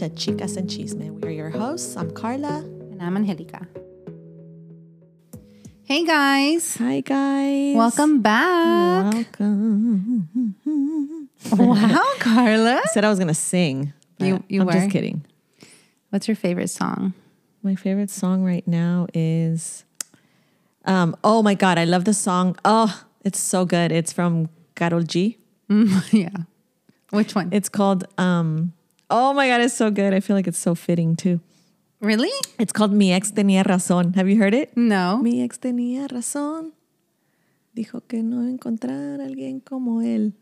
to Chicas and Chisme. We are your hosts. I'm Carla. And I'm Angelica. Hey guys. Hi, guys. Welcome back. Welcome. Wow, Carla. I said I was going to sing. You- you I'm were? just kidding. What's your favorite song? My favorite song right now is, um, oh my God, I love the song. Oh, it's so good. It's from Karol G. yeah. Which one? It's called, um, oh my God, it's so good. I feel like it's so fitting too. really? It's called Mi ex tenía razón. Have you heard it? No. Mi ex tenía razón. Dijo que no encontrar a alguien como él.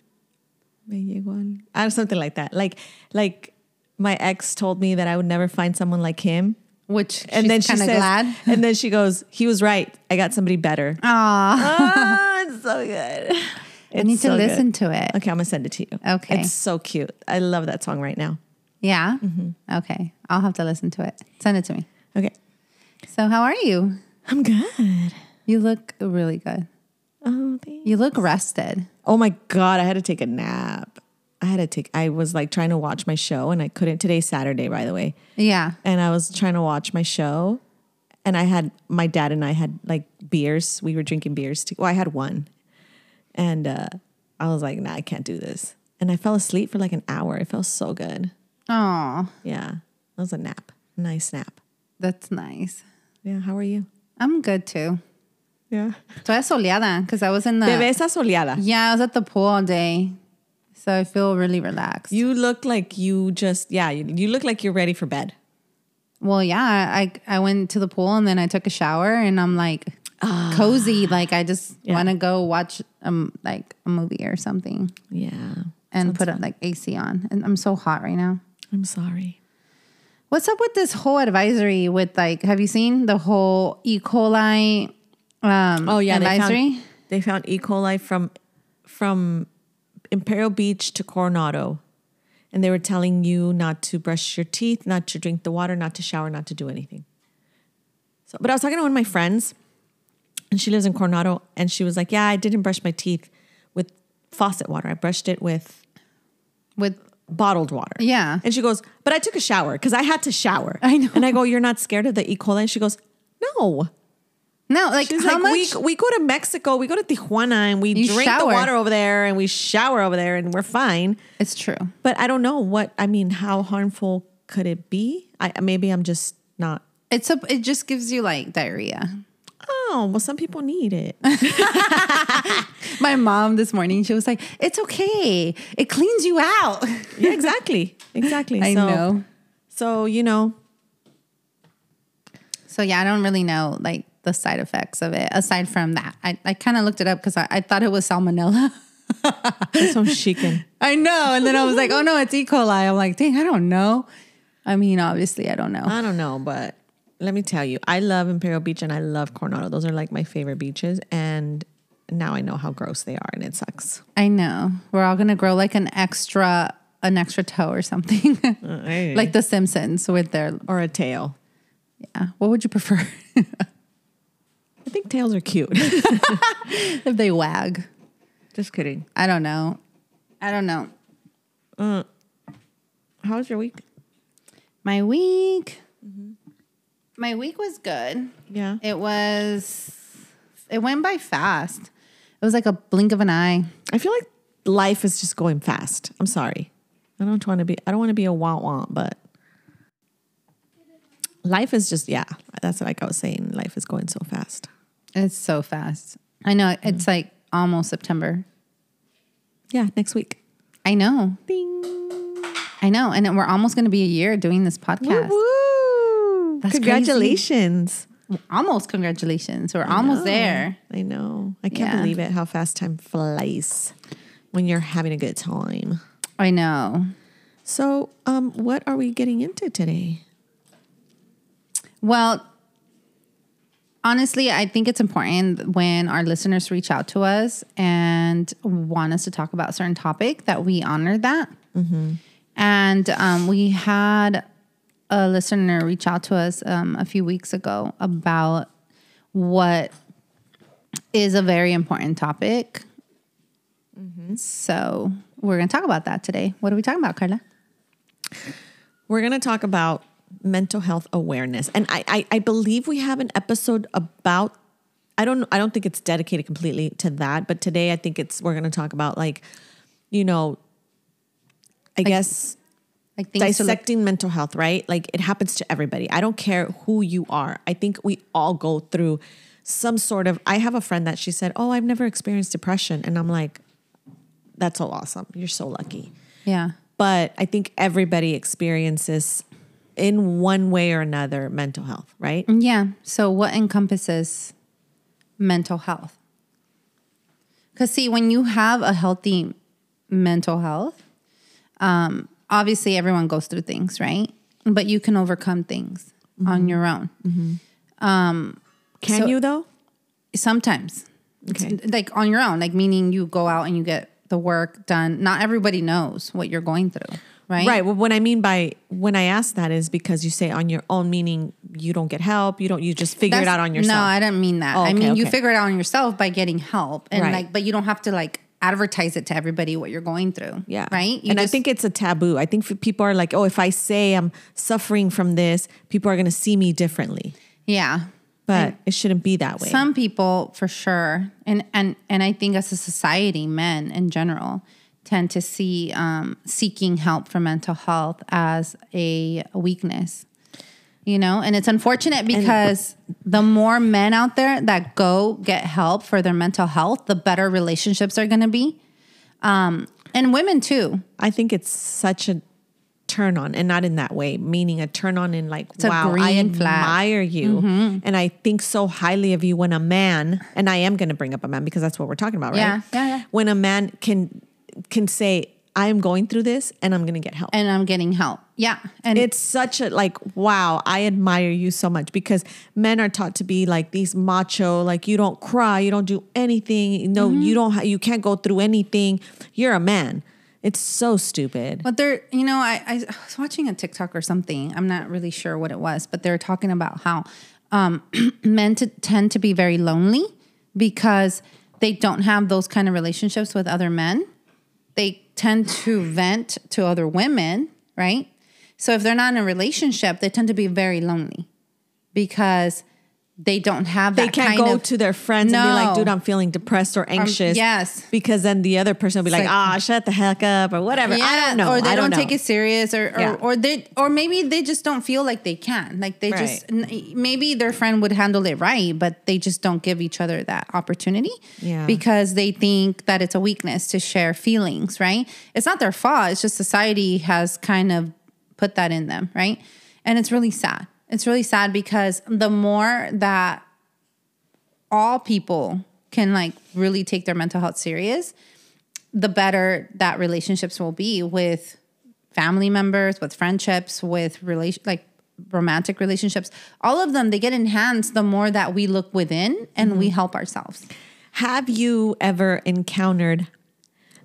Me llegó al... Ah, something like that. Like, like my ex told me that I would never find someone like him. Which And then she kind of says, glad. and then she goes, he was right. I got somebody better. Aw. oh, it's so good. I need to listen to it. Okay, I'm gonna send it to you. Okay. It's so cute. I love that song right now. Yeah. Mm-hmm. Okay. I'll have to listen to it. Send it to me. Okay. So how are you? I'm good. You look really good. Oh, thanks. You look rested. Oh my God, I had to take a nap. I had to take, I was like trying to watch my show and I couldn't. Today's Saturday, by the way. Yeah. And I was trying to watch my show and I had, my dad and I had like beers. We were drinking beers. Well, I had one. And uh, I was like, nah, I can't do this. And I fell asleep for like an hour. It felt so good. Oh, Yeah. That was a nap. Nice nap. that's nice. Yeah. How are you? I'm good too. Yeah. Estoy soleada because I was in the Te ves asoleada. Yeah, I was at the pool all day. So I feel really relaxed. You look like you just, yeah, you, you look like you're ready for bed. well, yeah, I I went to the pool and then I took a shower and I'm like cozy. Like I just want to go watch um like a movie or something Yeah. and put up like AC on. And I'm so hot right now. I'm sorry. What's up with this whole advisory with like have you seen the whole E. coli um Oh yeah, they advisory? found, they found E. coli from from Imperial Beach to Coronado, and they were telling you not to brush your teeth, not to drink the water, not to shower, not to do anything. So, but I was talking to one of my friends, and she lives in Coronado, and she was like, "Yeah, I didn't brush my teeth with faucet water. I brushed it with with bottled water." Yeah. and she goes, "But I took a shower because I had to shower." I know. And I go, "You're not scared of the E. coli?" And she goes, "No." no, like She's how like, much we, we go to Mexico, we go to Tijuana, and we You drink the water over there, and we shower over there, and we're fine. it's true. But I don't know what I mean. How harmful could it be? I maybe I'm just not. It's a it just gives you like diarrhea. Oh well, some people need it. My mom this morning, she was like, "It's okay. It cleans you out." yeah, exactly, exactly. I so, know. So you know, So yeah, I don't really know like the side effects of it. Aside from that, I, I kind of looked it up because I, I thought it was salmonella. that's some chicken. I know, and then I was like, "Oh no, it's E. coli." I'm like, "Dang, I don't know." I mean, obviously, I don't know. I don't know, but let me tell you, I love Imperial Beach and I love Coronado. Those are like my favorite beaches, and now I know how gross they are, and it sucks. I know. We're all gonna grow like an extra an extra toe or something, like like The Simpsons with their or a tail. yeah. What would you prefer I think tails are cute. if they wag? just kidding. I don't know. I don't know. Uh, How was your week? My week. My week was good. Yeah. It was. It went by fast. It was like a blink of an eye. I feel like life is just going fast. I'm sorry. I don't want to be I don't want to be a want want, but life is just yeah, that's like I was saying. Life is going so fast. It's so fast. I know. It's like almost September. Yeah, next week. I know. Bing. I know. And we're almost going to be a year doing this podcast. That's Congratulations. Almost. Congratulations. We're almost there. I know. I can't Yeah. believe it how fast time flies when you're having a good time. I know. So, um, what are we getting into today? Well, honestly, I think it's important when our listeners reach out to us and want us to talk about a certain topic that we honor that. And um, we had a listener reach out to us um, a few weeks ago about what is a very important topic. So we're going to talk about that today. What are we talking about, Carla? we're going to talk about mental health awareness. And I, I, I believe we have an episode about I don't I don't think it's dedicated completely to that, but today I think it's we're going to talk about like you know I guess Like to look, dissecting mental health, right? Like it happens to everybody. I don't care who you are. I think we all go through some sort of I have a friend that she said, "Oh, I've never experienced depression." And I'm like, that's so awesome. You're so lucky. yeah. But I think everybody experiences in one way or another mental health, right? Yeah. So, what encompasses mental health? Because, see, when you have a healthy mental health, um, obviously everyone goes through things, right? But you can overcome things on mm-hmm. your own. Mm-hmm. Um, can So- you though? Sometimes, Okay. Like on your own, like meaning you go out and you get the work done. Not everybody knows what you're going through, right? Right. Well, what I mean by when I ask that is because you say on your own, meaning you don't get help. You don't. You just figure it out on yourself. No, I don't mean that. Oh, I okay, mean you figure it out on yourself by getting help, and Right. like, but you don't have to like advertise it to everybody what you're going through. Yeah. Right. You and I think it's a taboo. I think people are like, oh, if I say I'm suffering from this, people are going to see me differently. yeah. But it shouldn't be that way. Some people, for sure, and and and I think as a society, men in general tend to see um, seeking help for mental health as a weakness. You know, and it's unfortunate because the more men out there that go get help for their mental health, the better relationships are going to be, um, and women too. I think it's such a turn on, and not in that way, meaning a turn on in like, a wow, I green flag. Mm-hmm. admire you, and I think so highly of you when a man, and I am going to bring up a man because that's what we're talking about, right? Yeah, yeah, yeah. When a man can can say, I am going through this, and I'm going to get help. And I'm getting help. Yeah, and it's such a like wow i admire you so much because men are taught to be like these macho like you don't cry you don't do anything no Mm-hmm. you don't you can't go through anything you're a man it's so stupid But they're, you know, I, I was watching a TikTok or something. I'm not really sure what it was, but they were talking about how um, men to, tend to be very lonely because they don't have those kind of relationships with other men. They tend to vent to other women, right? So if they're not in a relationship, they tend to be very lonely because they don't have that they can't go of, to their friends and be like dude i'm feeling depressed or anxious yes. because then the other person will be like like- ah shut the heck up or whatever i don't know Or they I don't, don't, take it serious, or or, Yeah. or they or maybe they just don't feel like they can. Like they just Right. n- maybe their friend would handle it right, but they just don't give each other that opportunity. Yeah. Because they think that it's a weakness to share feelings, right? It's not their fault. It's just society has kind of put that in them, right? And it's really sad. It's really sad because the more that all people can like really take their mental health serious, the better that relationships will be with family members, with friendships, with relation like romantic relationships. All of them they get enhanced the more that we look within and we mm-hmm. help ourselves. have you ever encountered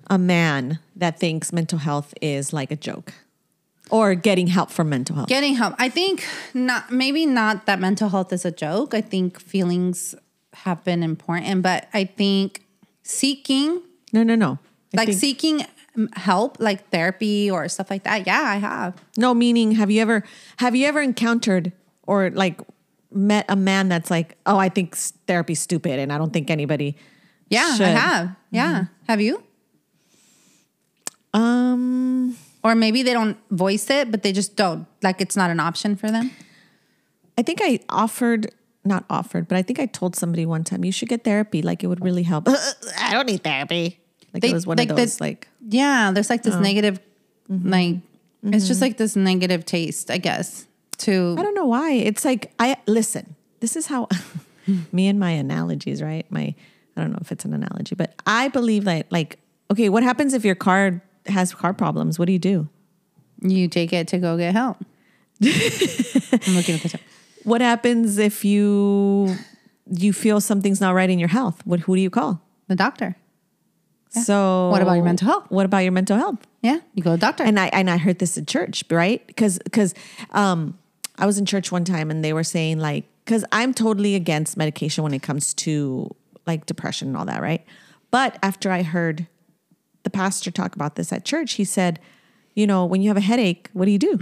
a man that thinks mental health is like a joke or getting help for mental health Getting help. I think not maybe not that mental health is a joke. I think feelings have been important, but I think seeking no no no I like think- seeking help like therapy or stuff like that. Yeah, I have. No, meaning have you ever have you ever encountered or like met a man that's like, oh, I think therapy's stupid and I don't think anybody. Yeah, should. I have. Yeah. Have you? Um, Or maybe they don't voice it, but they just don't. Like it's not an option for them. I think I offered, not offered, but I think I told somebody one time you should get therapy. Like it would really help. I don't need therapy. Like They- it was one like of the- those like Yeah, there's like Oh. this negative, Mm-hmm. like it's just like this negative taste, I guess. To I don't know why. It's like I listen. This is how me and my analogies, right? My I don't know if it's an analogy, but I believe that like okay, what happens if your car has car problems? What do you do? you take it to go get help. I'm looking at the time. What happens if you you feel something's not right in your health? What who do you call? The doctor. So What about your mental health? What about your mental health? Yeah, you go to the doctor. And I and I heard this in church, right? Because because um, I was in church one time and they were saying like because I'm totally against medication when it comes to like depression and all that, right? But after I heard the pastor talk about this at church, he said, you know, when you have a headache, what do you do?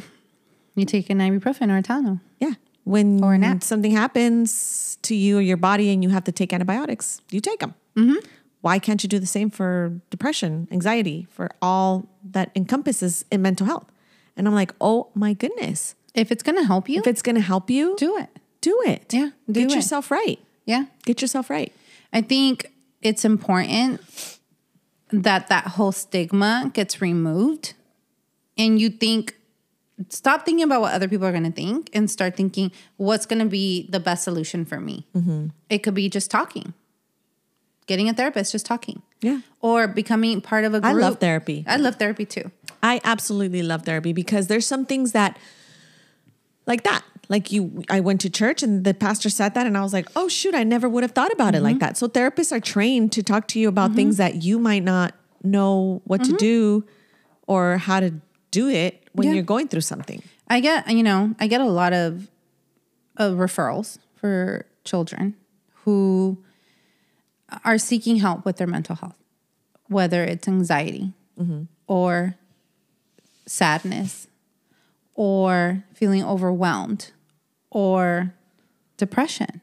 You take an ibuprofen or a Tylenol. Yeah. When Or a nap. something happens to you or your body and you have to take antibiotics, you take them. Mm-hmm. Why can't you do the same for depression, anxiety, for all that encompasses in mental health? And I'm like, oh my goodness. If it's gonna help you, If it's going to help you, do it. do it. Yeah, do Get it. yourself right. Yeah. Get yourself right. I think it's important that that whole stigma gets removed and you think stop thinking about what other people are going to think and start thinking what's going to be the best solution for me. Mm-hmm. It could be just talking. Getting a therapist, just talking. Yeah. Or becoming part of a group. I love therapy. I love therapy too. I absolutely love therapy because there's some things that like that. Like you I went to church and the pastor said that and I was like, "Oh shoot, I never would have thought about it like mm-hmm. that." So therapists are trained to talk to you about mm-hmm. things that you might not know what to mm-hmm. do or how to do it when Yeah. you're going through something. I get, you know, I get a lot of, of referrals for children who are seeking help with their mental health, whether it's anxiety or sadness or feeling overwhelmed or depression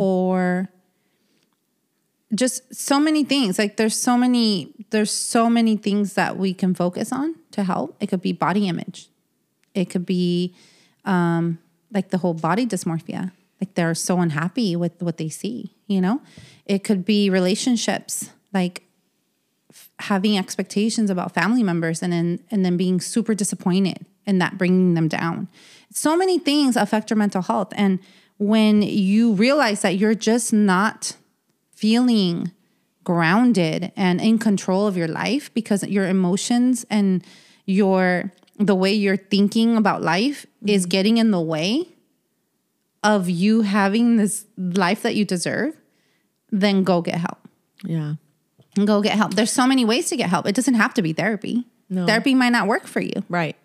or just so many things. Like there's so many there's so many things that we can focus on to help. It could be body image. It could be um, like the whole body dysmorphia. Like they're so unhappy with what they see you know? It could be relationships like f- having expectations about family members and then and then being super disappointed and that bringing them down so many things affect your mental health. And when you realize that you're just not feeling grounded and in control of your life because your emotions and your the way you're thinking about life is mm-hmm. getting in the way of you having this life that you deserve then go get help. Yeah. go get help. There's so many ways to get help. It doesn't have to be therapy. No. therapy might not work for you. Right.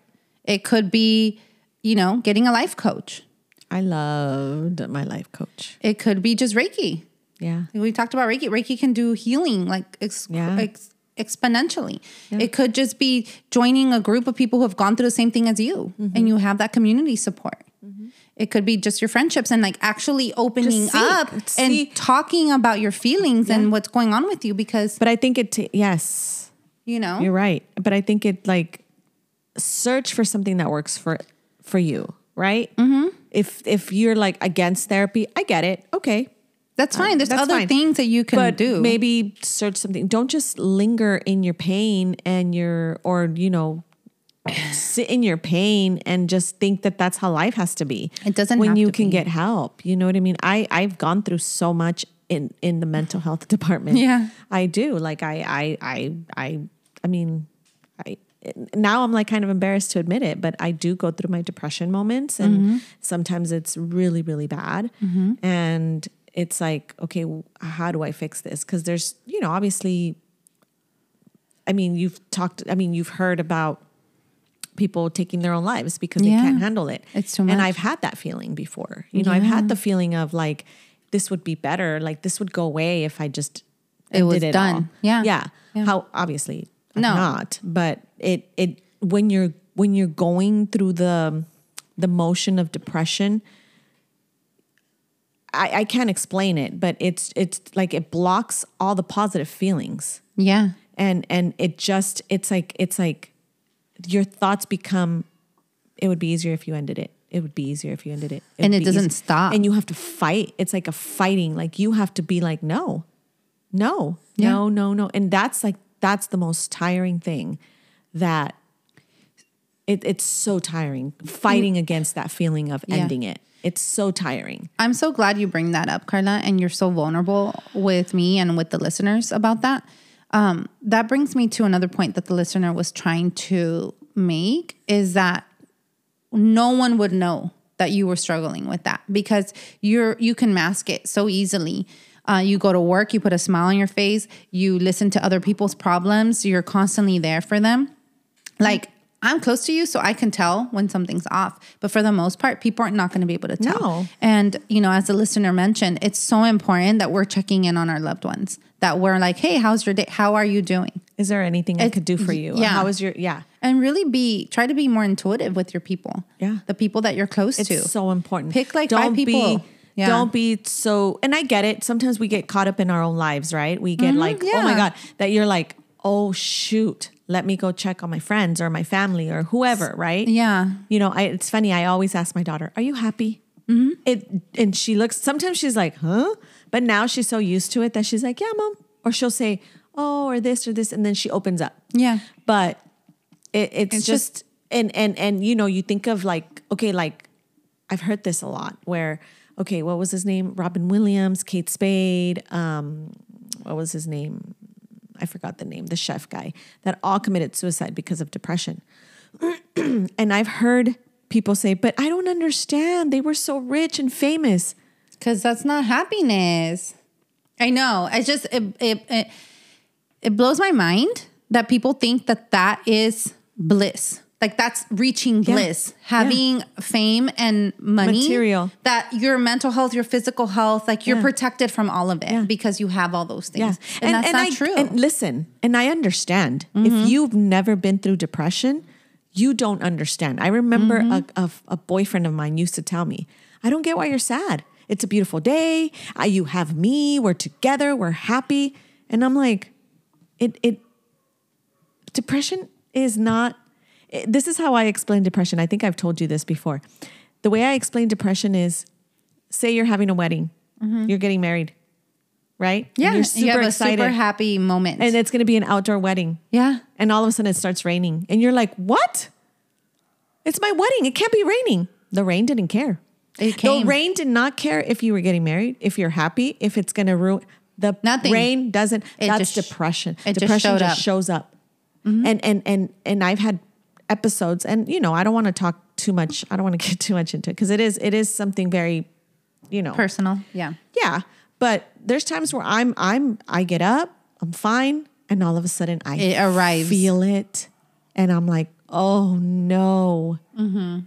it could be you know getting a life coach I loved my life coach. it could be just reiki Yeah. We talked about Reiki. Reiki can do healing like ex- Yeah. ex- exponentially. It could just be joining a group of people who have gone through the same thing as you Mm-hmm. and you have that community support. It could be just your friendships and like actually opening up and talking about your feelings and what's going on with you because, But I think it ta- yes. you know, You're right. But I think it like search for something that works for for you, right? Mm-hmm. If if you're like against therapy, I get it. Okay, that's fine. There's that's other fine. things that you can but do. maybe search something. Don't just linger in your pain and your or you know sit in your pain and just think that that's how life has to be. It doesn't when you can be. get help. You know what I mean? I I've gone through so much in in the mental health department. Yeah. I do. Like I I I I I mean I now I'm like kind of embarrassed to admit it, but I do go through my depression moments and Mm-hmm. sometimes it's really really bad. And it's like, okay, how do I fix this? Cuz there's, you know, obviously I mean, you've talked I mean, you've heard about people taking their own lives because Yeah. they can't handle it. It's too much. And. I've had that feeling before. You know, I've had the feeling of like this would be better, like this would go away if I just It was did done. all. Yeah. Yeah. Yeah. How obviously No. not, but it it when you're when you're going through the the motion of depression, I, I can't explain it, but it's it's like it blocks all the positive feelings. Yeah. and and it just it's like it's like your thoughts become it would be easier if you ended it. It would be easier if you ended it, And it doesn't easy- stop. and you have to fight. It's like a fighting. Like you have to be like no. No. Yeah. no no no. And that's like that's the most tiring thing that it, it's so tiring fighting against that feeling of Yeah. ending it it's so tiring I'm so glad you bring that up, Carla, and you're so vulnerable with me and with the listeners about that. Um, that brings me to another point that the listener was trying to make is that no one would know that you were struggling with that because you're you can mask it so easily. Uh, you go to work, you put a smile on your face, you listen to other people's problems, you're constantly there for them. Like I'm close to you, so I can tell when something's off. But for the most part, people are not going to be able to tell. No. And, you know, as the listener mentioned, it's so important that we're checking in on our loved ones, that we're like, hey, how's your day? How are you doing? Is there anything I could do for you? Yeah. How is your yeah? And really be, try to be more intuitive with your people. Yeah. The people that you're close It's to. so important. Pick, like, five people. Be, Yeah. Don't be so. And I get it. Sometimes we get caught up in our own lives, right? We get like, oh my Mm-hmm. god, that you're like, oh shoot, let me go check on my friends or my family or whoever, right? yeah. You know, I, it's funny. I always ask my daughter, "Are you happy?" Mm-hmm. It and she looks. Sometimes she's like, "Huh," but now she's so used to it that she's like, "Yeah, mom," or she'll say, "Oh," or this or this, and then she opens up. Yeah. But it, it's, It's just, and and and you know, you think of like, okay, like I've heard this a lot. Where okay, what was his name? Robin Williams, Kate Spade. Um, what was his name? I forgot the name. The chef guy that all committed suicide because of depression. and I've heard people say, but I don't understand. They were so rich and famous. Because that's not happiness. I know. I just it, it it it blows my mind that people think that that is bliss. Like that's reaching bliss, having fame and money, Material. That your mental health, your physical health, like you're Yeah. protected from all of it because you have all those things. And, that's not I, true. And listen, and I understand if you've never been through depression, you don't understand. I remember a, a, a boyfriend of mine used to tell me, "I don't get why you're sad. It's a beautiful day. Uh, you have me. We're together. We're happy." And I'm like, it it depression is not. It- this is how I explain depression. I think I've told you this before. The way I explain depression is, say you're having a wedding, you're getting married, right? yeah, you're super you have excited, a super happy moment. and it's going to be an outdoor wedding. yeah, And all of a sudden it starts raining. And you're like, what? It's my wedding. It can't be raining. The rain didn't care. It came. The rain did not care if you were getting married, if you're happy, if it's going to ruin. The Nothing. rain doesn't. It that's just- depression. just depression just up. Mm-hmm. shows up. And and and and I've had episodes, and you know, I don't want to talk too much. I don't want to get too much into it because it is it is something very, you know, personal. Yeah, yeah. But there's times where I'm I'm I get up, I'm fine, and all of a sudden I It arrives. feel it, and I'm like, oh no, Mm-hmm.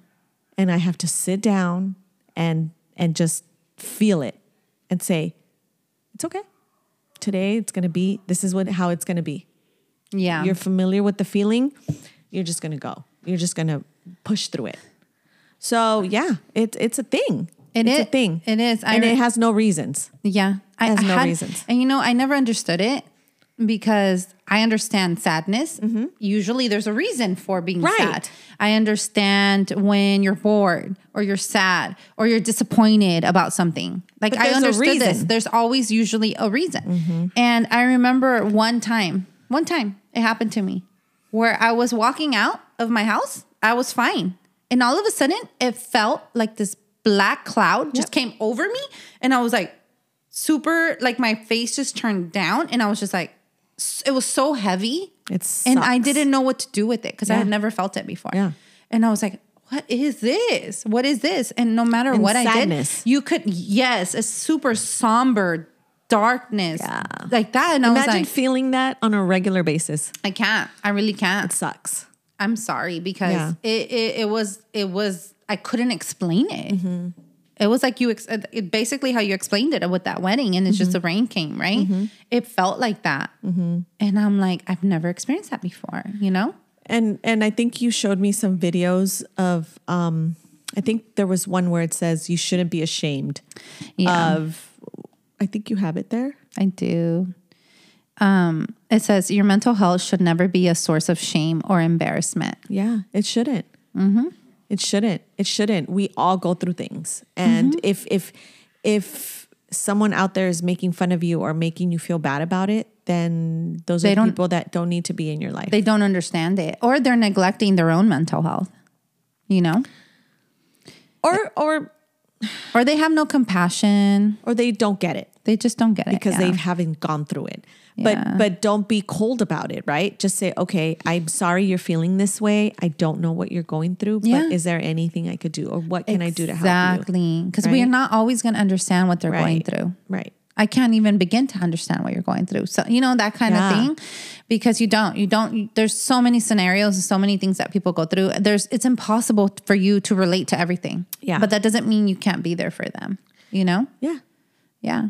and I have to sit down and and just feel it and say, it's okay. Today it's gonna be. This is what how it's gonna be. yeah. You're familiar with the feeling. You're just gonna go. You're just gonna push through it. So yeah, it's it's a thing. It it's is. a thing. It is. I and re- it has no reasons. Yeah. I Has I no had- reasons. And you know, I never understood it because I understand sadness. Usually there's a reason for being Mm-hmm. Right. sad. I understand when you're bored or you're sad or you're disappointed about something. Like I understood this. There's always usually a reason. Mm-hmm. And I remember one time, one time it happened to me where I was walking out of my house. I was fine. And all of a sudden it felt like this black cloud just Yep. came over me. And I was like, super like my face just turned down and I was just like it was so heavy It and I didn't know what to do with it because I had never felt it before. Yeah. And I was like, what is this? What is this? And no matter And what I sadness. did, you could yes, a super somber darkness Yeah. like that. And I Imagine was like, feeling that on a regular basis. I can't. I really can't. It sucks. I'm sorry because Yeah. it, it it was it was I couldn't explain it. Mm-hmm. It was like you ex- it, basically how you explained it with that wedding, and it's just Mm-hmm. the rain came right. It felt like that, and I'm like I've never experienced that before. You know? And and I think you showed me some videos of um I think there was one where it says you shouldn't be ashamed Yeah. of I think you have it there. I do. Um, it says your mental health should never be a source of shame or embarrassment. Yeah, it shouldn't. It shouldn't. It shouldn't. We all go through things, and if if if someone out there is making fun of you or making you feel bad about it, then those They are people that don't need to be in your life. They don't understand it, or they're neglecting their own mental health. You know, or or or they have no compassion. or they don't get it. They just don't get it because yeah. they haven't gone through it. But Yeah. but don't be cold about it, right? Just say, okay, I'm sorry you're feeling this way. I don't know what you're going through, Yeah. but is there anything I could do, or what can I do to help you? Exactly. Because we are not always going to understand what they're going through. Right. I can't even begin to understand what you're going through. So, you know, that kind Yeah. of thing because you don't, you don't, there's so many scenarios and so many things that people go through. There's, it's impossible for you to relate to everything. Yeah. But that doesn't mean you can't be there for them, you know? Yeah. Yeah.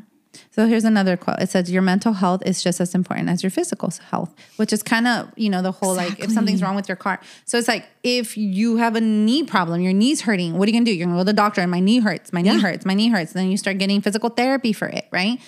So here's another quote. It says, Your mental health is just as important as your physical health, which is kind of, you know, the whole like if something's wrong with your car. So it's like, if you have a knee problem, your knee's hurting, what are you going to do? You're going to go to the doctor and my knee hurts, my knee hurts, my knee hurts. Then you start getting physical therapy for it, right?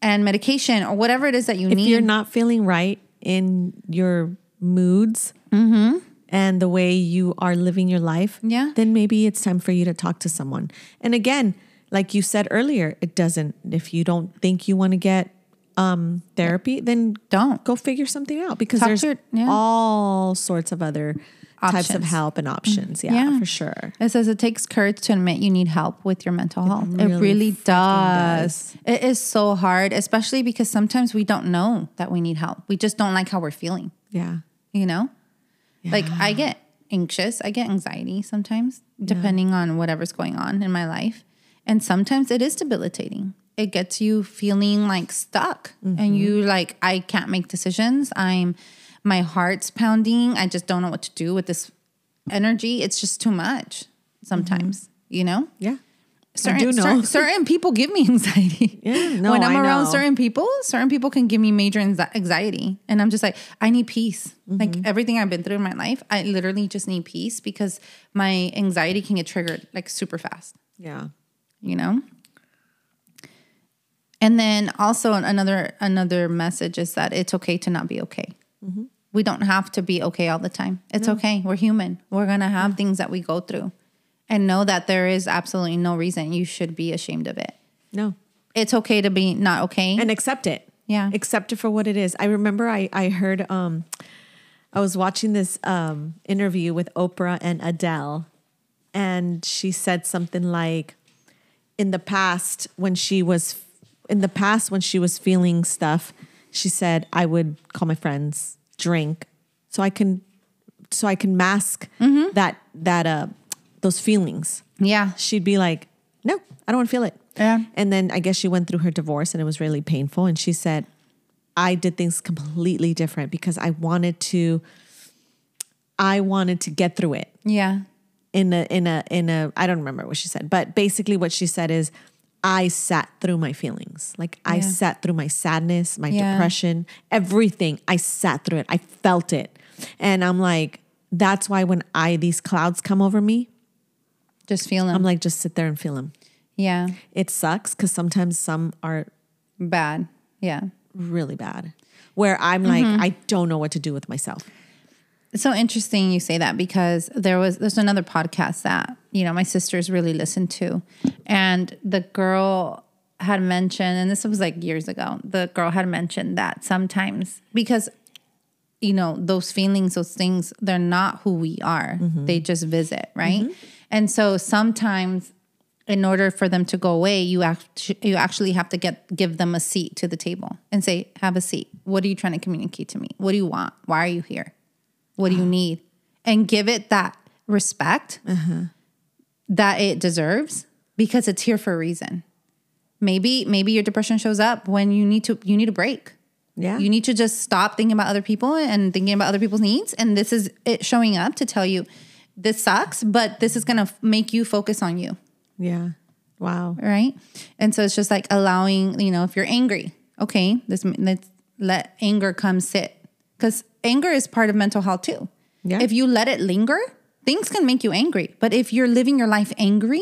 And medication or whatever it is that you If need. If you're not feeling right in your moods mm-hmm. and the way you are living your life, Yeah. then maybe it's time for you to talk to someone. And again, like you said earlier, it doesn't. If you don't think you want to get um, therapy, then Don't. go figure something out because Talk there's to yeah. all sorts of other types of help and options. Yeah, Yeah. for sure. It says it takes courage to admit you need help with your mental health. it really really freaking does. It is so hard, especially because sometimes we don't know that we need help. We just don't like how we're feeling, Yeah. you know? Like I get anxious, I get anxiety sometimes, depending on whatever's going on in my life. And sometimes it is debilitating. It gets you feeling like stuck and you like, I can't make decisions. I'm my heart's pounding. I just don't know what to do with this energy. It's just too much sometimes, you know? Yeah. Certain, do know. cer- certain people give me anxiety. Yeah, no, when I'm I around know. certain people, certain people can give me major anxiety, and I'm just like, I need peace. Mm-hmm. Like everything I've been through in my life, I literally just need peace because my anxiety can get triggered like super fast. Yeah. You know. And then also another another message is that it's okay to not be okay. Mm-hmm. We don't have to be okay all the time. It's okay. We're human. We're gonna have things that we go through, and know that there is absolutely no reason you should be ashamed of it. No. It's okay to be not okay. and accept it. Yeah. Accept it for what it is. I remember I I heard um I was watching this um interview with Oprah and Adele and she said something like in the past when she was in the past when she was feeling stuff, she said I would call my friends, drink so I can so I can mask that that uh those feelings yeah. she'd be like, no, I don't want to feel it. Yeah. And then I guess she went through her divorce and it was really painful. And she said, I did things completely different because I wanted to, I wanted to get through it Yeah. In a, in a, in a, I don't remember what she said, but basically what she said is, I sat through my feelings. Like I sat through my sadness, my Yeah. depression, everything. I sat through it. I felt it. And I'm like, that's why when I, these clouds come over me, Just feel them. I'm like, just sit there and feel them. yeah. It sucks because sometimes some are Bad. Yeah. really bad where I'm like, mm-hmm. I don't know what to do with myself. It's so interesting you say that because there was there's another podcast that you know my sisters really listened to, and the girl had mentioned, and this was like years ago. The girl had mentioned that sometimes because you know those feelings, those things, they're not who we are. Mm-hmm. They just visit, right? Mm-hmm. And so sometimes in order for them to go away, you act, you actually have to get give them a seat to the table and say, "Have a seat. What are you trying to communicate to me? What do you want? Why are you here? What do you uh-huh. need?" And give it that respect uh-huh. that it deserves because it's here for a reason. Maybe maybe your depression shows up when you need to you need a break. Yeah. You need to just stop thinking about other people and thinking about other people's needs. And this is it showing up to tell you this sucks, but this is going to make you focus on you. Yeah. Wow. Right. And so it's just like allowing, you know, if you're angry, okay, this, let's let anger come sit. Because anger is part of mental health too. Yeah. If you let it linger, things can make you angry. But if you're living your life angry,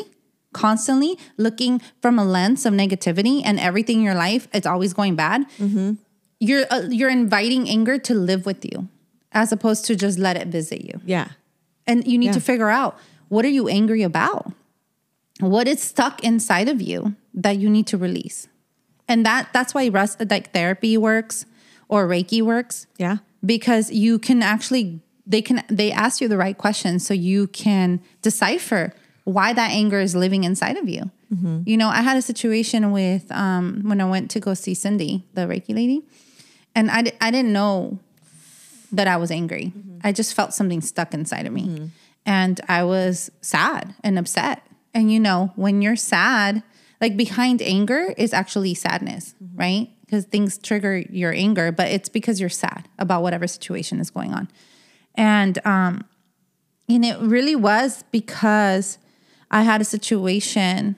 constantly looking from a lens of negativity and everything in your life, it's always going bad, Mm-hmm. you're, uh, you're inviting anger to live with you as opposed to just let it visit you. Yeah. And you need Yeah. to figure out what are you angry about? What is stuck inside of you that you need to release? And that that's why rest like therapy works or Reiki works Yeah. Because you can actually they can they ask you the right questions so you can decipher why that anger is living inside of you. Mm-hmm. You know, I had a situation with um, when I went to go see Cindy, the Reiki lady, and I, I didn't know that I was angry. Mm-hmm. I just felt something stuck inside of me. Mm-hmm. And I was sad and upset. And you know, when you're sad, like behind anger is actually sadness, right? Because things trigger your anger, but it's because you're sad about whatever situation is going on. And um and it really was because I had a situation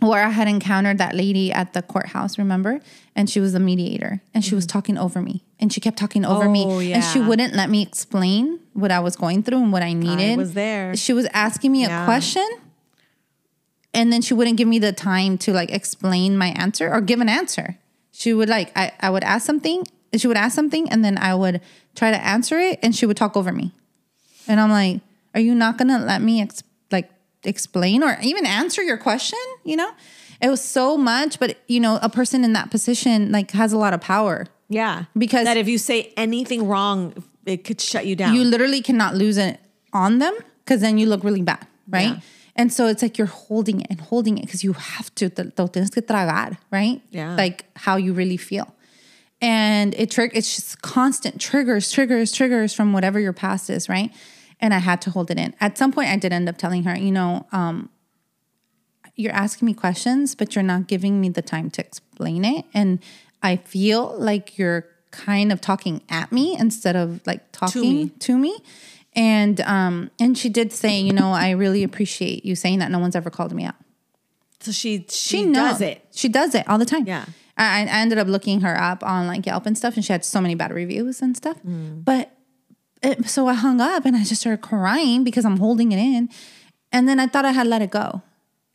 where I had encountered that lady at the courthouse, remember? And she was a mediator and she was talking over me and she kept talking over Oh, me and she wouldn't let me explain what I was going through and what I needed. was there. She was asking me a question and then she wouldn't give me the time to like explain my answer or give an answer. She would like I, I would ask something, she would ask something and then I would try to answer it and she would talk over me. And I'm like, are you not gonna let me ex- like explain or even answer your question? You know, it was so much, but you know, a person in that position like has a lot of power. Yeah. Because- that if you say anything wrong, it could shut you down. You literally cannot lose it on them because then you look really bad, right? Yeah. And so it's like you're holding it and holding it because you have to, te, te tienes que tragar, right? Yeah. Like how you really feel. And it trig- it's just constant triggers, triggers, triggers from whatever your past is, right? And I had to hold it in. At some point, I did end up telling her, you know, um, you're asking me questions, but you're not giving me the time to explain it. And I feel like you're kind of talking at me instead of like talking to me. me. And um, and she did say, you know, I really appreciate you saying that. No one's ever called me out. so she she, She knows does it. She does it all the time. Yeah. I, I ended up looking her up on like Yelp and stuff, and she had so many bad reviews and stuff. Mm. But it, so I hung up and I just started crying because I'm holding it in, and then I thought I had let it go,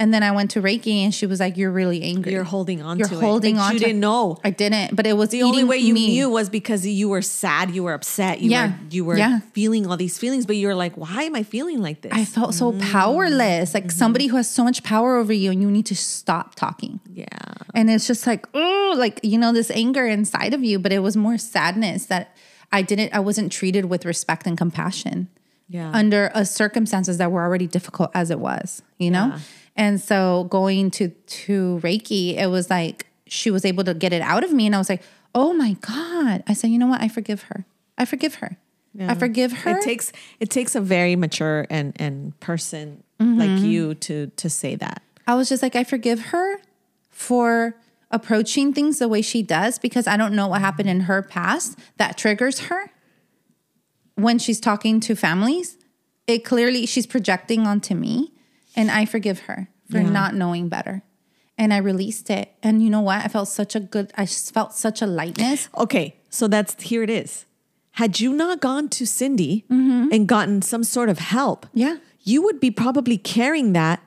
and then I went to Reiki and she was like, "You're really angry. You're holding on You're to holding it. On. You to didn't know. I didn't, but it was The only way you me. knew was because you were sad, you were upset, you Yeah. were you were Yeah. feeling all these feelings, but you were like, why am I feeling like this? I felt so Mm. powerless, like Mm-hmm. somebody who has so much power over you, and you need to stop talking. yeah. And it's just like, oh, like, you know, this anger inside of you, but it was more sadness that I didn't, I wasn't treated with respect and compassion Yeah. under uh, circumstances that were already difficult as it was, you know? Yeah. And so going to, to Reiki, it was like, she was able to get it out of me. And I was like, oh my God. I said, you know what? I forgive her. I forgive her. I forgive her. It takes it takes a very mature and and person Mm-hmm. like you to to say that. I was just like, I forgive her for approaching things the way she does because I don't know what happened in her past that triggers her when she's talking to families. It clearly, she's projecting onto me, and I forgive her for Yeah. not knowing better. And I released it. And you know what? I felt such a good, I felt such a lightness. Okay, so that's here it is. Had you not gone to Cindy Mm-hmm. and gotten some sort of help, Yeah. you would be probably carrying that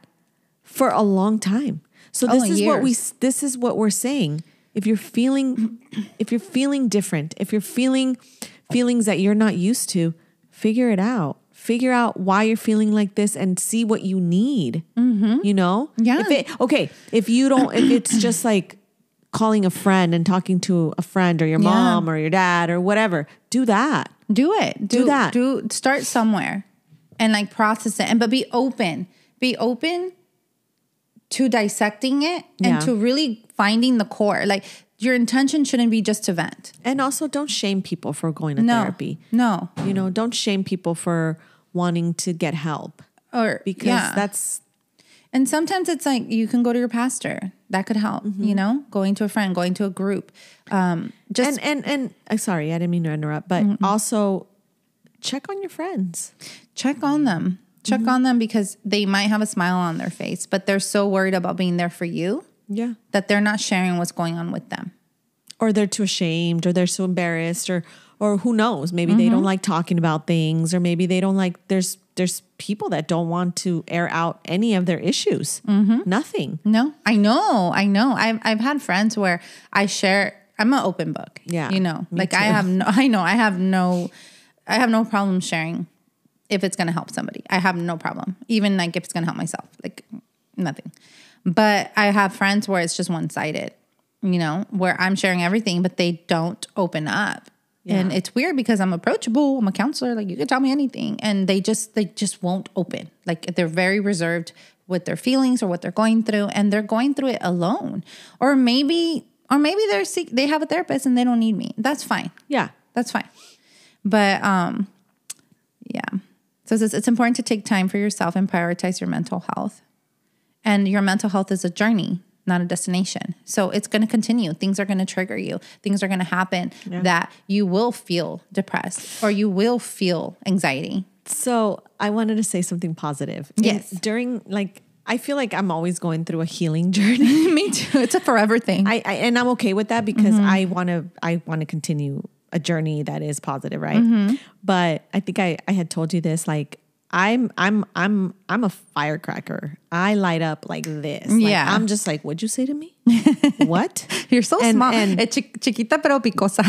for a long time. So this Oh, is what we this is what we're saying. If you're feeling if you're feeling different, if you're feeling feelings that you're not used to, figure it out. Figure out why you're feeling like this and see what you need. You know? Mm-hmm. Yeah. If it okay, if you don't if it's just like calling a friend and talking to a friend or your Yeah. mom or your dad or whatever, do that. Do it. Do, that. Do start somewhere and like process it and but be open. Be open to dissecting it and Yeah. to really finding the core. Like your intention shouldn't be just to vent. And also don't shame people for going to No. therapy. No. You know, don't shame people for wanting to get help Or because yeah. that's and sometimes it's like you can go to your pastor. That could help, Mm-hmm. you know, going to a friend, going to a group. Um just and and and uh, sorry, I didn't mean to interrupt, but also check on your friends. check on them. Check Mm-hmm. on them because they might have a smile on their face, but they're so worried about being there for you Yeah. that they're not sharing what's going on with them. Or they're too ashamed or they're so embarrassed or or who knows, maybe they don't mm-hmm. like talking about things or maybe they don't like there's there's people that don't want to air out any of their issues. Mm-hmm. Nothing. No, I know, I know. I've I've had friends where I share. I'm an open book. Yeah, you know, like I have no. I know I have no. I have no problem sharing if it's going to help somebody. I have no problem, even like if it's going to help myself. Like nothing. But I have friends where it's just one sided. You know, where I'm sharing everything, but they don't open up. And it's weird because I'm approachable. I'm a counselor. Like you can tell me anything, and they just they just won't open. Like they're very reserved with their feelings or what they're going through, and they're going through it alone. Or maybe, or maybe they're seek, they have a therapist and they don't need me. That's fine. Yeah. That's fine. But um, yeah. So it's, it's important to take time for yourself and prioritize your mental health. And your mental health is a journey, not a destination. So it's going to continue. Things are going to trigger you. Things are going to happen that you will feel depressed or you will feel anxiety. So I wanted to say something positive. Yes. during like I feel like I'm always going through a healing journey. Me too. It's a forever thing. I, I and I'm okay with that because mm-hmm. I want to I want to continue a journey that is positive, right? Mm-hmm. But I think I I had told you this like I'm I'm I'm I'm a firecracker. I light up like this. Like, Yeah. I'm just like, what'd you say to me? what? You're so And- small. and- Eh, chi- chiquita pero picosa.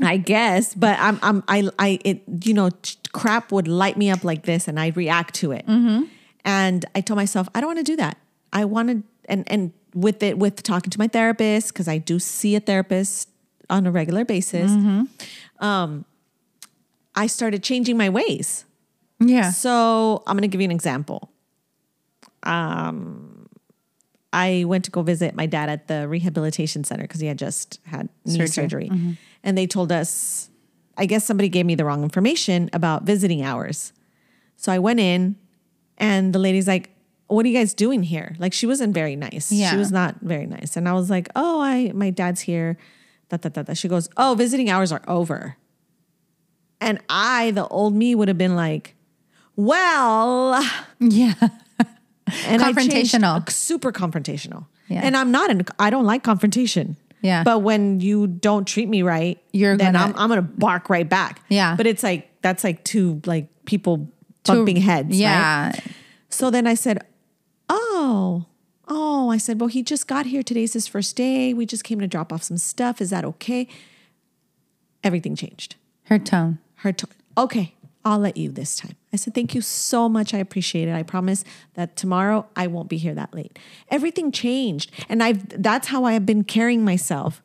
I guess, but I'm I'm I I it you know crap would light me up like this, and I react to it. And I told myself I don't want to do that. I want to and and with it with talking to my therapist because I do see a therapist on a regular basis. Um, I started changing my ways. Yeah. So I'm going to give you an example. Um, I went to go visit my dad at the rehabilitation center because he had just had knee Surgery. surgery, and they told us, I guess somebody gave me the wrong information about visiting hours. So I went in, and the lady's like, "What are you guys doing here?" Like she wasn't very nice. Yeah. She was not very nice, and I was like, "Oh, I my dad's here." Da, da, da, da. She goes, "Oh, visiting hours are over." And I, the old me, would have been like, well, Yeah. and I changed- Confrontational. super confrontational. Yeah. And I'm not, an, I don't like confrontation. Yeah. But when you don't treat me right, You're then gonna- I'm, I'm to bark right back. Yeah. But it's like, that's like two like people bumping heads. right? Yeah. So then I said, Oh, oh, I said, Well, he just got here. Today's his first day. We just came to drop off some stuff. Is that okay? Everything changed. Her tone. Her tone. Okay, I'll let you this time. I said, Thank you so much. I appreciate it. I promise that tomorrow I won't be here that late. Everything changed. And I've that's how I have been carrying myself.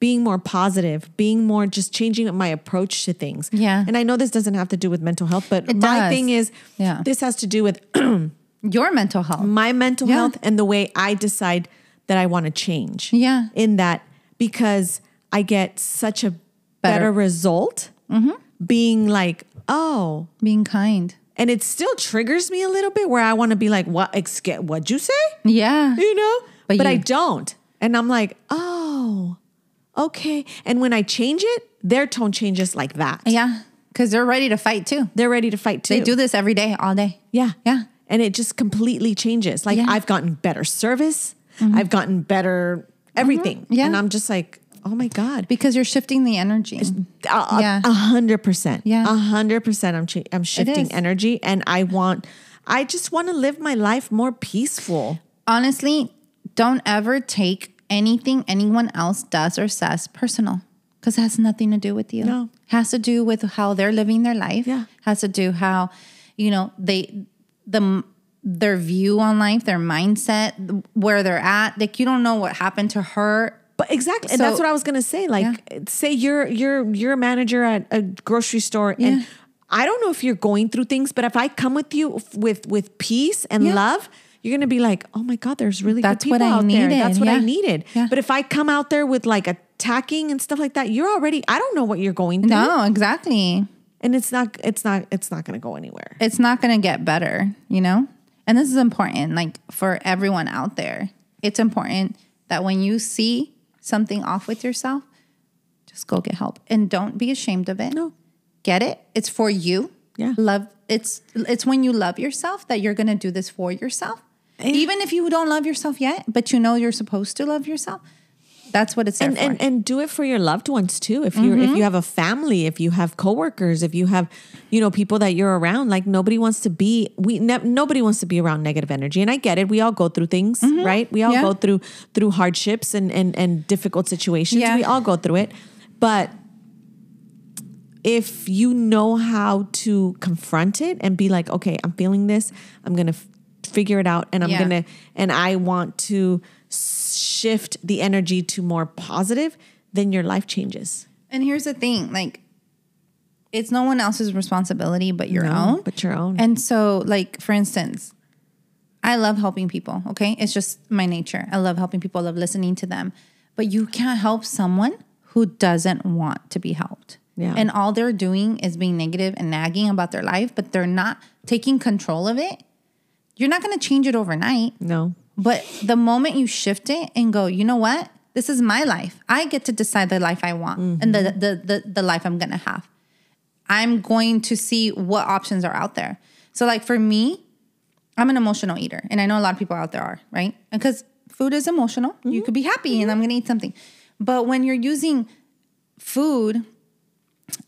Being more positive, being more just changing my approach to things. Yeah. And I know this doesn't have to do with mental health, but It my does. thing is Yeah. this has to do with Your mental health. my mental Yeah. health and the way I decide that I want to change. Yeah. In that, because I get such a better, Better. result mm-hmm. being like, oh, Being kind. and it still triggers me a little bit where I want to be like, what, exca- what'd you say? Yeah. You know? But But, I don't. And I'm like, oh, okay. And when I change it, their tone changes like that. Yeah. Because they're ready to fight too. They're ready to fight too. They do this every day, all day. Yeah. Yeah. And it just completely changes. Like Yeah. I've gotten better service. Mm-hmm. I've gotten better everything. Mm-hmm. Yeah. And I'm just like, oh my God. Because you're shifting the energy. A- A uh, uh, Yeah. a hundred percent. Yeah. A hundred percent. I'm cha- I'm shifting energy and I want I just want to live my life more peaceful. Honestly, don't ever take anything anyone else does or says personal. Because it has nothing to do with you. No. Has to do with how they're living their life. Yeah. Has to do how, you know, they the their view on life, their mindset, where they're at. Like you don't know what happened to her But exactly, and that's what I was gonna say. Like, say you're you're you're a manager at a grocery store, Yeah. and I don't know if you're going through things, but if I come with you with with peace and Yeah. love, you're gonna be like, oh my god, there's really That's good people what I out there. needed, That's what I needed. Yeah. But if I come out there with like attacking and stuff like that, you're already. I don't know what you're going through, No, exactly. and it's not it's not it's not gonna go anywhere. It's not going to get better, you know? And this is important, like for everyone out there. It's important that when you see something off with yourself, just go get help and don't be ashamed of it. No. Get it? It's for you. Yeah. Love it's it's when you love yourself that you're going to do this for yourself. Even if you don't love yourself yet, but you know you're supposed to love yourself. That's what it's and, for. Mm-hmm. and and do it for your loved ones too. If you're if you have a family, if you have coworkers, if you have you know people that you're around, like nobody wants to be we ne- nobody wants to be around negative energy. And I get it. We all go through things, right? We all Mm-hmm. Yeah. go through through hardships and and and difficult situations. Yeah. We all go through it, but if you know how to confront it and be like, okay, I'm feeling this, I'm gonna f- figure it out, and I'm Yeah. gonna and I want to shift the energy to more positive, then your life changes. And here's the thing, like it's no one else's responsibility but your No, own. but your own. And so like for instance, I love helping people, okay? It's just my nature. I love helping people, I love listening to them. But you can't help someone who doesn't want to be helped. Yeah. And all they're doing is being negative and nagging about their life, but they're not taking control of it You're not going to change it overnight. No. But the moment you shift it and go, you know what? This is my life. I get to decide the life I want and the, mm-hmm. the, the, the life I'm going to have. I'm going to see what options are out there. So, like for me, I'm an emotional eater. And I know a lot of people out there are, right? Because food is emotional. You mm-hmm. could be happy and I'm mm-hmm. going to eat something. But when you're using food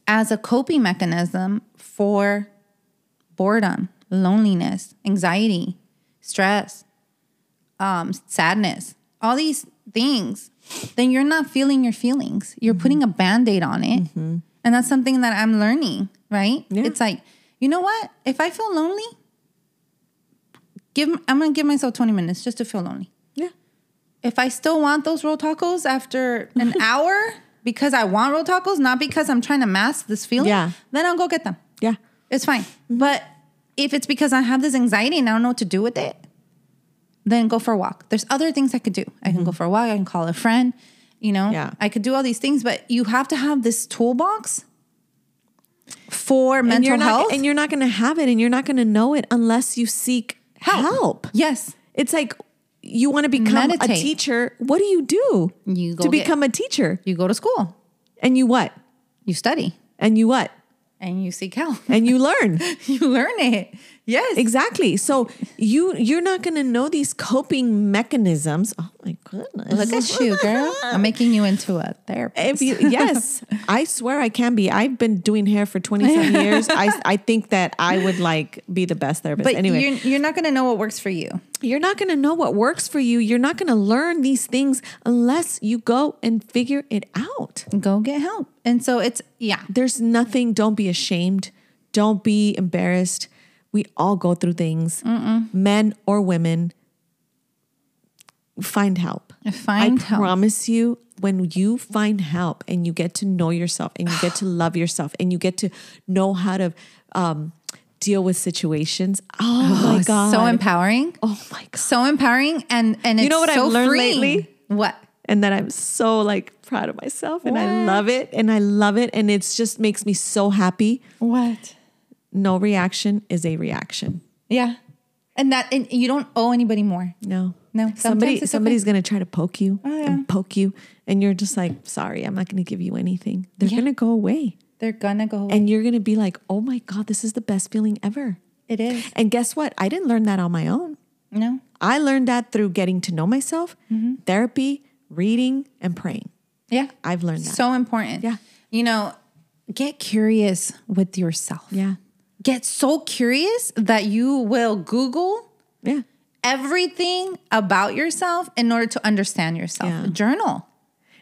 as a coping mechanism for boredom, loneliness, anxiety, stress, um, sadness, all these things, then you're not feeling your feelings. You're mm-hmm. putting a band aid on it. Mm-hmm. And that's something that I'm learning, right? Yeah. It's like, you know what? If I feel lonely, give I'm gonna give myself 20 minutes just to feel lonely. Yeah. If I still want those roll tacos after an hour because I want roll tacos, not because I'm trying to mask this feeling, Yeah. then I'll go get them. Yeah. It's fine. Mm-hmm. But if it's because I have this anxiety and I don't know what to do with it, then go for a walk. There's other things I could do. I can go mm-hmm. for a walk. I can call a friend. You know, Yeah. I could do all these things, but you have to have this toolbox for And mental not health. and you're not going to have it and you're not going to know it unless you seek help. yes, It's like you want to become a teacher. What do you do You go to get- become a teacher? you go to school, And you what? you study, And you what? And you seek help. And you learn. you learn it. Yes, exactly. So you you're not going to know these coping mechanisms. Oh my goodness. Look at you, girl. I'm making you into a therapist. If you, yes, I swear I can be. I've been doing hair for 27 years. I, I think that I would like be the best therapist. but anyway, you're, you're not going to know what works for you. you're not going to know what works for you. You're not going to learn these things unless you go and figure it out. Go get help. And so it's, yeah, There's nothing, don't be ashamed. Don't be embarrassed. We all go through things, men or women. Find help. Find I help. promise you, when you find help and you get to know yourself and you get to love yourself and you get to know how to um, deal with situations. Oh, my God. so empowering. oh my God. So empowering. And, and it's know what I've learned lately? What? And that I'm so like proud of myself and I love it and I love it and it's just makes me so happy. What? No reaction is a reaction. Yeah. And that, and you don't owe anybody more. No. No, Somebody somebody's gonna try to poke you Oh, yeah. and poke you and you're just like, sorry, I'm not gonna give you anything. They're Yeah. gonna go away. They're gonna go away. And you're gonna be like, oh my God, this is the best feeling ever. it is. And guess what? I didn't learn that on my own. No. I learned that through getting to know myself, Mm-hmm. therapy, reading, and praying. Yeah. I've learned that. So important. Yeah. You know, get curious with yourself. yeah. Get so curious that you will Google Yeah. everything about yourself in order to understand yourself. Yeah. Journal.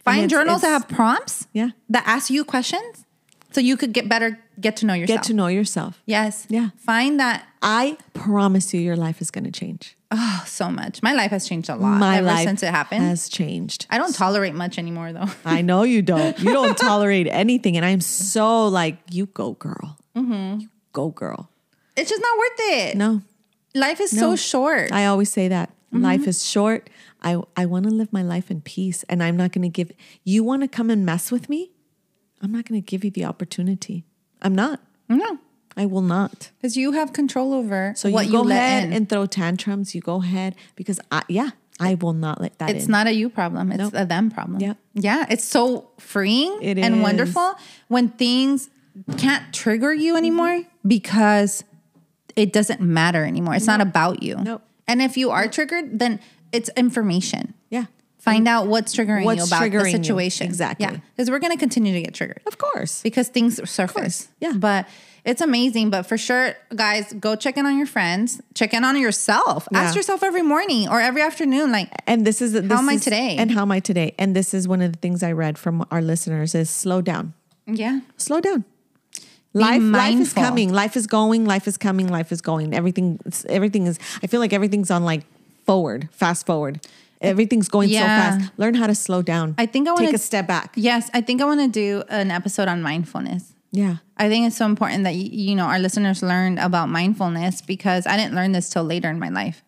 Find it's- journals that have prompts Yeah. that ask you questions so you could get better, get to know yourself. Get to know yourself. Yes. Yeah. Find that. I promise you, your life is going to change. Oh, so much. My life has changed a lot My ever life since it happened. has changed. I don't tolerate much anymore though. I know you don't. You don't tolerate anything, and I'm so like, you go, girl. Mm-hmm. You go, girl. It's just not worth it. No, Life is so short. I always say that mm-hmm. life is short. I I want to live my life in peace, and I'm not going to give. You want to come and mess with me? I'm not going to give you the opportunity. I'm not. no. I will not. Because you have control over So what you you, go let ahead in. and throw tantrums. You go ahead because I yeah I will not let that it's in. not a you problem. It's a them problem. Yep. Yeah. It's so freeing It and is. wonderful when things can't trigger you mm-hmm. anymore because it doesn't matter anymore. It's not about you. Nope. And if you are triggered, then it's information. yeah. Find out what's triggering you What's about triggering the you. situation. Exactly. Yeah. Because we're going to continue to get triggered. Of course. because things surface. Yeah. But it's amazing. But for sure, guys, go check in on your friends. Check in on yourself. Ask yourself every morning or every afternoon, like, And this is this How am I today? And how am I today? And this is one of the things I read from our listeners is slow down. yeah, Slow down. Life, life is coming. Life is going. Life is coming. Life is going. Everything, everything is. I feel like everything's on like forward, fast forward. Everything's going Yeah. so fast. Learn how to slow down. I think I wanna- take a step back. yes, I think I want to do an episode on mindfulness. Yeah, I think it's so important that you know our listeners learn about mindfulness because I didn't learn this till later in my life,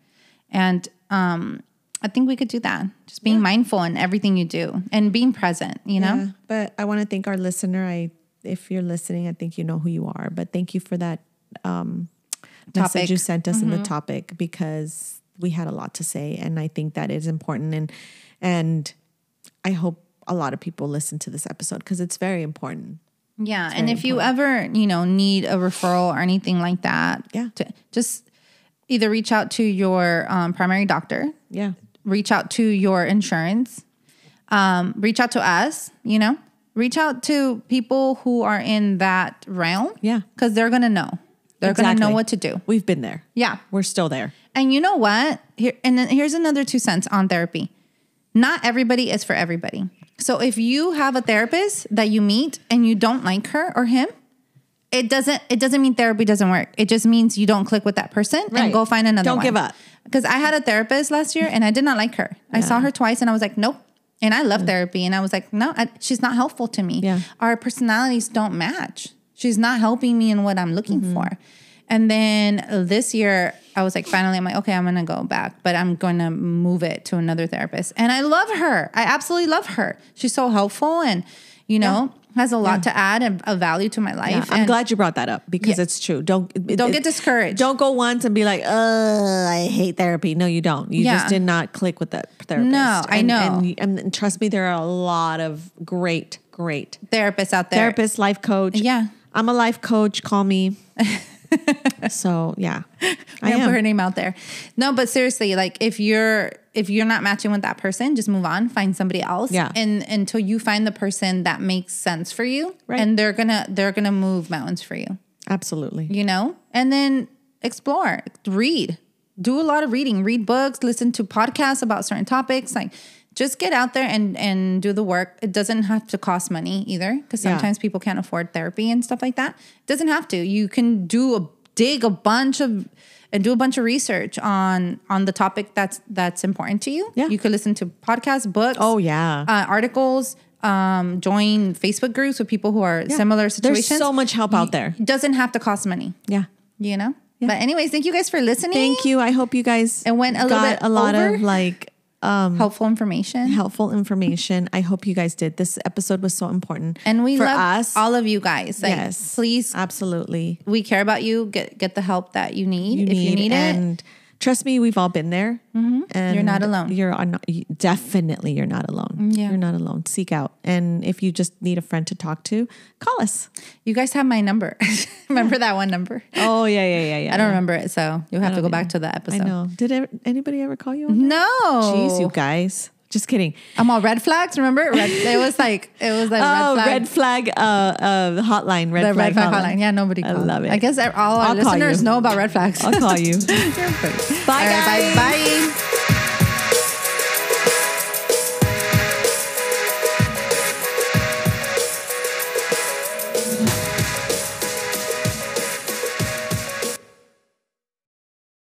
and um, I think we could do that. Just being mindful in everything you do and being present. You know, Yeah, but I want to thank our listener. I, if you're listening, I think you know who you are. But thank you for that um, message you sent us in the topic because we had a lot to say, and I think that is important. And and I hope a lot of people listen to this episode because it's very important. Yeah, and if you ever, you know, need a referral or anything like that, Yeah. to, just either reach out to your um, primary doctor, Yeah. reach out to your insurance, um, reach out to us, you know, reach out to people who are in that realm. Yeah. Because they're going to know. They're going to know what to do. We've been there. Yeah. We're still there. And you know what? Here and then here's another two cents on therapy. Not everybody is for everybody. So if you have a therapist that you meet and you don't like her or him, it doesn't it doesn't mean therapy doesn't work. It just means you don't click with that person Right. and go find another Don't one. give up. Because I had a therapist last year and I did not like her. I saw her twice and I was like, nope. And I love therapy and I was like, no, I, she's not helpful to me. Yeah. Our personalities don't match. She's not helping me in what I'm looking Mm-hmm. for. And then this year, I was like, finally, I'm like, okay, I'm gonna go back, but I'm gonna move it to another therapist. And I love her. I absolutely love her. She's so helpful and, you know, has a lot to add and a value to my life. Yeah, I'm And glad you brought that up because Yeah. it's true. Don't Don't it- get discouraged. Don't go once and be like, "Uh, I hate therapy." No, you don't. You Yeah. just did not click with that therapist. No, I And- know. And, and, trust me, there are a lot of great, great therapists out there. therapist, life coach. Yeah. I'm a life coach. Call me. so yeah, I I put her name out there. No, but seriously, like if you're if you're not matching with that person, just move on, find somebody else. Yeah. And until you find the person that makes sense for you. Right. And they're gonna they're gonna move mountains for you. Absolutely. You know? And then explore, read. Do a lot of reading, read books, listen to podcasts about certain topics. Like just get out there and and do the work. It doesn't have to cost money either, because Yeah. sometimes people can't afford therapy and stuff like that. It doesn't have to. You can do a dig a bunch of and do a bunch of research on on the topic that's that's important to you. Yeah. You could listen to podcasts, books, Oh yeah. uh, articles, um, join Facebook groups with people who are similar situations There's so much help out there. It doesn't have to cost money, Yeah. you know? But anyways, thank you guys for listening. Thank you. I hope you guys It went a little bit a lot over. of like Um, helpful information. helpful information. I hope you guys did. This episode was so important. And we for love us. all of you guys. Like, yes. Please, Absolutely. we care about you. Get get the help that you need if you need it. Trust me, we've all been there. Mm-hmm. And You're not alone. You're on, definitely you're not alone. Mm, yeah. You're not alone. Seek out. And if you just need a friend to talk to, call us. You guys have my number. remember that one number? Oh yeah, yeah, yeah, yeah. I don't remember it, so you'll have to go back to the I episode. know. Did anybody ever call you? On? No. Jeez, you guys. Just kidding. I'm all red flags. Remember, red, it was like it was like oh, red flag. red flag uh, uh, hotline. Red the flag, red flag hotline. Yeah, nobody. I love it. I guess all our I'll listeners know about red flags. I'll call you. Bye, right, guys. bye. Bye.